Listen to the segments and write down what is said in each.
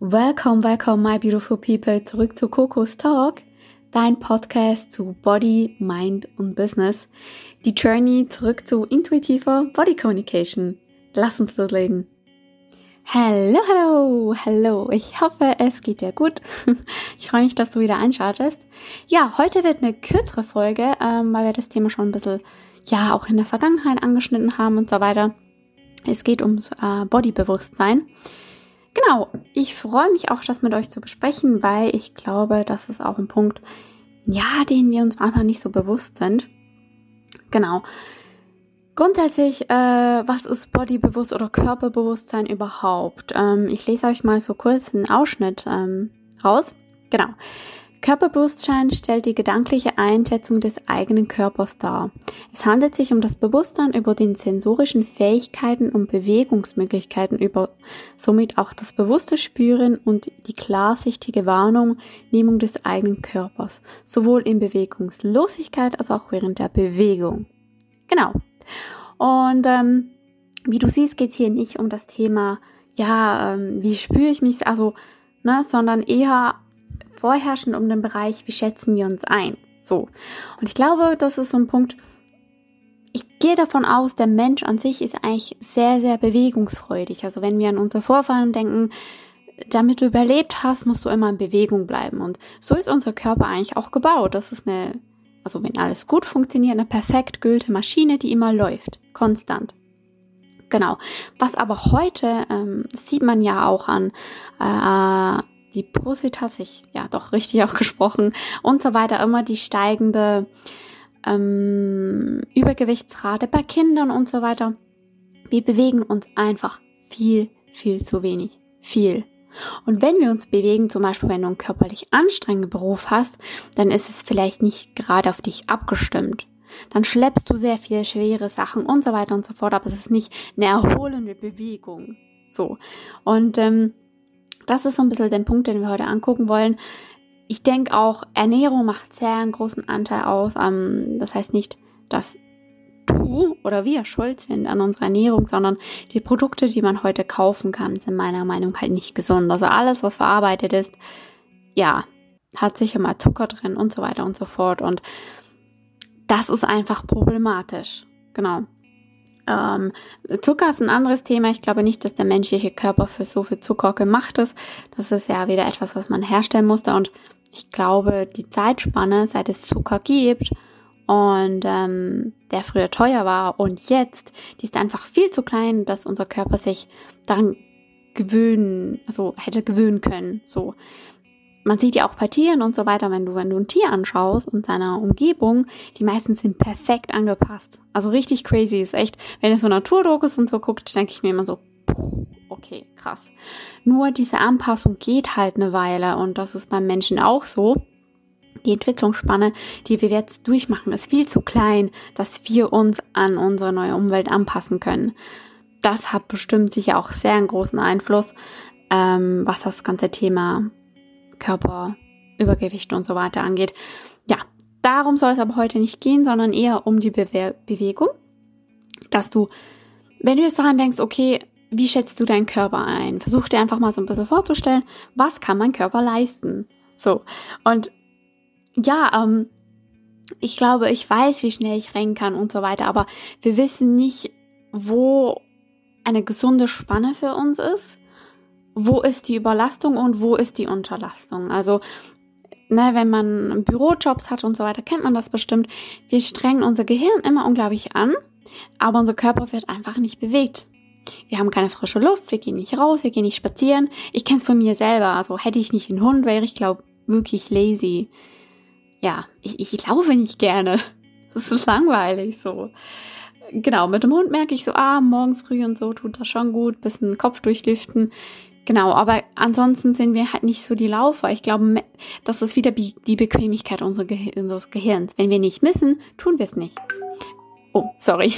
Welcome, welcome, my beautiful people, zurück zu Coco's Talk, dein Podcast zu Body, Mind und Business. Die Journey zurück zu intuitiver Body Communication. Lass uns loslegen. Hallo, hallo, hallo. Ich hoffe, es geht dir gut. Ich freue mich, dass du wieder einschaltest. Ja, heute wird eine kürzere Folge, ähm, weil wir das Thema schon ein bisschen, ja, auch in der Vergangenheit angeschnitten haben und so weiter. Es geht ums äh, Bodybewusstsein. Genau, ich freue mich auch, das mit euch zu besprechen, weil ich glaube, das ist auch ein Punkt, ja, den wir uns manchmal nicht so bewusst sind. Genau. Grundsätzlich, äh, was ist Bodybewusst oder Körperbewusstsein überhaupt? Ähm, ich lese euch mal so kurz einen Ausschnitt ähm, raus. Genau. Körperbewusstsein stellt die gedankliche Einschätzung des eigenen Körpers dar. Es handelt sich um das Bewusstsein über den sensorischen Fähigkeiten und Bewegungsmöglichkeiten, über somit auch das bewusste Spüren und die klarsichtige Wahrnehmung des eigenen Körpers, sowohl in Bewegungslosigkeit als auch während der Bewegung. Genau. Und ähm, wie du siehst, geht es hier nicht um das Thema, ja, ähm, wie spüre ich mich, also, ne, sondern eher vorherrschend um den Bereich, wie schätzen wir uns ein. So. Und ich glaube, das ist so ein Punkt, ich gehe davon aus, der Mensch an sich ist eigentlich sehr, sehr bewegungsfreudig. Also wenn wir an unsere Vorfahren denken, damit du überlebt hast, musst du immer in Bewegung bleiben. Und so ist unser Körper eigentlich auch gebaut. Das ist eine, also wenn alles gut funktioniert, eine perfekt gültige Maschine, die immer läuft. Konstant. Genau. Was aber heute ähm, sieht man ja auch an äh, die Positas, ich doch richtig auch gesprochen und so weiter, immer die steigende ähm, Übergewichtsrate bei Kindern und so weiter. Wir bewegen uns einfach viel, viel zu wenig. Viel. Und wenn wir uns bewegen, zum Beispiel wenn du einen körperlich anstrengenden Beruf hast, dann ist es vielleicht nicht gerade auf dich abgestimmt. Dann schleppst du sehr viel schwere Sachen und so weiter und so fort, aber es ist nicht eine erholende Bewegung. So. Und ähm, das ist so ein bisschen der Punkt, den wir heute angucken wollen. Ich denke auch, Ernährung macht sehr einen großen Anteil aus. Ähm, das heißt nicht, dass du oder wir schuld sind an unserer Ernährung, sondern die Produkte, die man heute kaufen kann, sind meiner Meinung nach halt nicht gesund. Also alles, was verarbeitet ist, ja, hat sicher mal Zucker drin und so weiter und so fort. Und das ist einfach problematisch. Genau. Ähm, Zucker ist ein anderes Thema. Ich glaube nicht, dass der menschliche Körper für so viel Zucker gemacht ist. Das ist ja wieder etwas, was man herstellen musste. Und ich glaube, die Zeitspanne, seit es Zucker gibt und ähm, der früher teuer war und jetzt, die ist einfach viel zu klein, dass unser Körper sich daran gewöhnen, also hätte gewöhnen können. So man sieht ja auch bei Tieren und so weiter, wenn du, wenn du ein Tier anschaust und seiner Umgebung, die meisten sind perfekt angepasst. Also richtig crazy ist echt. Wenn ihr so Naturdokus und so guckt, denke ich mir immer so, okay, krass. Nur diese Anpassung geht halt eine Weile und das ist beim Menschen auch so. Die Entwicklungsspanne, die wir jetzt durchmachen, ist viel zu klein, dass wir uns an unsere neue Umwelt anpassen können. Das hat bestimmt sicher auch sehr einen großen Einfluss, ähm, was das ganze Thema Körper, Übergewicht und so weiter angeht. Ja, darum soll es aber heute nicht gehen, sondern eher um die Bewe Bewegung. Dass du, wenn du jetzt daran denkst, okay, wie schätzt du deinen Körper ein? Versuch dir einfach mal so ein bisschen vorzustellen, was kann mein Körper leisten? So. Und ja, ähm, ich glaube, ich weiß, wie schnell ich rennen kann und so weiter, aber wir wissen nicht, wo eine gesunde Spanne für uns ist wo ist die Überlastung und wo ist die Unterlastung. Also, ne, wenn man Bürojobs hat und so weiter, kennt man das bestimmt. Wir strengen unser Gehirn immer unglaublich an, aber unser Körper wird einfach nicht bewegt. Wir haben keine frische Luft, wir gehen nicht raus, wir gehen nicht spazieren. Ich kenne es von mir selber. Also hätte ich nicht einen Hund, wäre ich, glaube wirklich lazy. Ja, ich, ich laufe nicht gerne. Das ist langweilig so. Genau, mit dem Hund merke ich so, ah, morgens früh und so tut das schon gut, bisschen Kopf durchlüften. Genau, aber ansonsten sind wir halt nicht so die Laufer. Ich glaube, das ist wieder die Bequemlichkeit unseres Gehirns. Wenn wir nicht müssen, tun wir es nicht. Oh, sorry.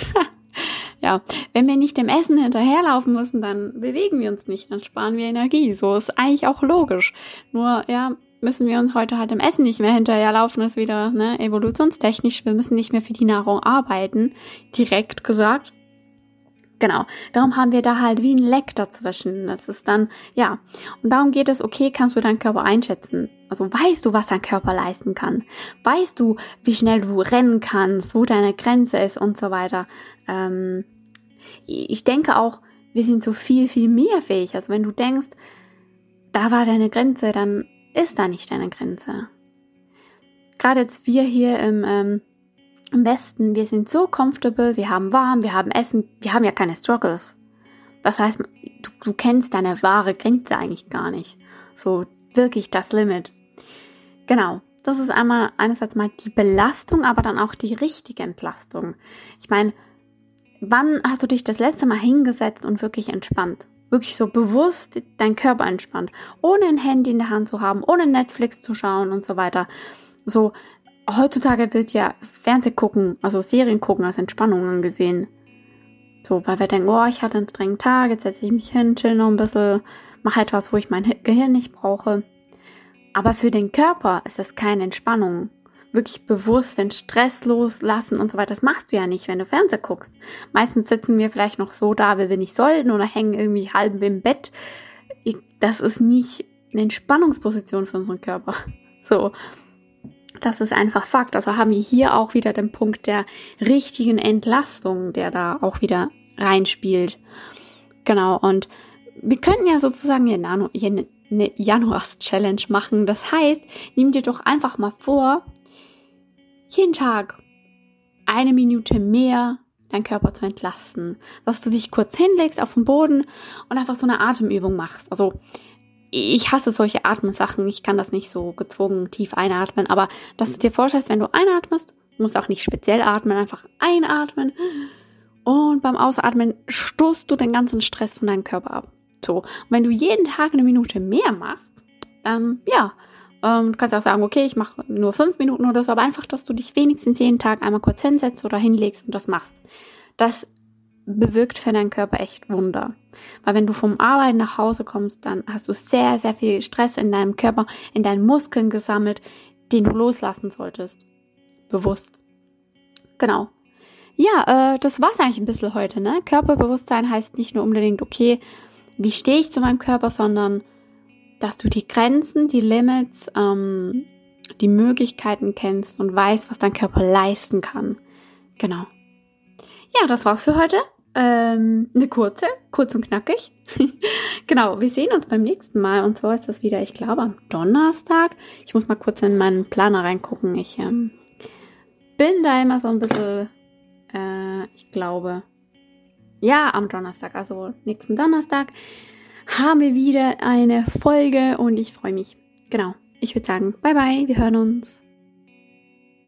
ja, wenn wir nicht dem Essen hinterherlaufen müssen, dann bewegen wir uns nicht, dann sparen wir Energie. So ist eigentlich auch logisch. Nur, ja, müssen wir uns heute halt im Essen nicht mehr hinterherlaufen, ist wieder ne, evolutionstechnisch. Wir müssen nicht mehr für die Nahrung arbeiten, direkt gesagt. Genau. Darum haben wir da halt wie ein Leck dazwischen. Das ist dann, ja. Und darum geht es, okay, kannst du deinen Körper einschätzen? Also weißt du, was dein Körper leisten kann? Weißt du, wie schnell du rennen kannst, wo deine Grenze ist und so weiter? Ähm, ich denke auch, wir sind so viel, viel mehr fähig. Also wenn du denkst, da war deine Grenze, dann ist da nicht deine Grenze. Gerade jetzt wir hier im, ähm, im Westen, wir sind so comfortable, wir haben warm, wir haben Essen, wir haben ja keine Struggles. Das heißt, du, du kennst deine wahre Grenze eigentlich gar nicht. So wirklich das Limit. Genau. Das ist einmal einerseits mal die Belastung, aber dann auch die richtige Entlastung. Ich meine, wann hast du dich das letzte Mal hingesetzt und wirklich entspannt? Wirklich so bewusst dein Körper entspannt, ohne ein Handy in der Hand zu haben, ohne Netflix zu schauen und so weiter. So, heutzutage wird ja Fernseh gucken, also Serien gucken als Entspannung angesehen. So, weil wir denken, oh, ich hatte einen strengen Tag, jetzt setze ich mich hin, chill noch ein bisschen, mache etwas, wo ich mein Gehirn nicht brauche. Aber für den Körper ist das keine Entspannung. Wirklich bewusst den Stress loslassen und so weiter. Das machst du ja nicht, wenn du Fernseh guckst. Meistens sitzen wir vielleicht noch so da, wie wir nicht sollten oder hängen irgendwie halb im Bett. Das ist nicht eine Entspannungsposition für unseren Körper. So. Das ist einfach Fakt. Also haben wir hier auch wieder den Punkt der richtigen Entlastung, der da auch wieder reinspielt. Genau. Und wir könnten ja sozusagen eine Januars-Challenge machen. Das heißt, nimm dir doch einfach mal vor, jeden Tag eine Minute mehr deinen Körper zu entlasten. Dass du dich kurz hinlegst auf den Boden und einfach so eine Atemübung machst. Also ich hasse solche Atmensachen. Ich kann das nicht so gezwungen tief einatmen. Aber dass du dir vorstellst, wenn du einatmest, musst auch nicht speziell atmen, einfach einatmen. Und beim Ausatmen stoßt du den ganzen Stress von deinem Körper ab. So. Und wenn du jeden Tag eine Minute mehr machst, dann, ja, ähm, du kannst auch sagen, okay, ich mache nur fünf Minuten oder so, aber einfach, dass du dich wenigstens jeden Tag einmal kurz hinsetzt oder hinlegst und das machst. Das bewirkt für deinen Körper echt Wunder. Weil wenn du vom Arbeiten nach Hause kommst, dann hast du sehr, sehr viel Stress in deinem Körper, in deinen Muskeln gesammelt, den du loslassen solltest. Bewusst. Genau. Ja, äh, das war's eigentlich ein bisschen heute, ne? Körperbewusstsein heißt nicht nur unbedingt, okay, wie stehe ich zu meinem Körper, sondern dass du die Grenzen, die Limits, ähm, die Möglichkeiten kennst und weißt, was dein Körper leisten kann. Genau. Ja, das war's für heute. Ähm, eine kurze, kurz und knackig. genau, wir sehen uns beim nächsten Mal. Und zwar ist das wieder, ich glaube, am Donnerstag. Ich muss mal kurz in meinen Planer reingucken. Ich ähm, bin da immer so ein bisschen, äh, ich glaube, ja, am Donnerstag, also nächsten Donnerstag, haben wir wieder eine Folge und ich freue mich. Genau, ich würde sagen, bye bye, wir hören uns.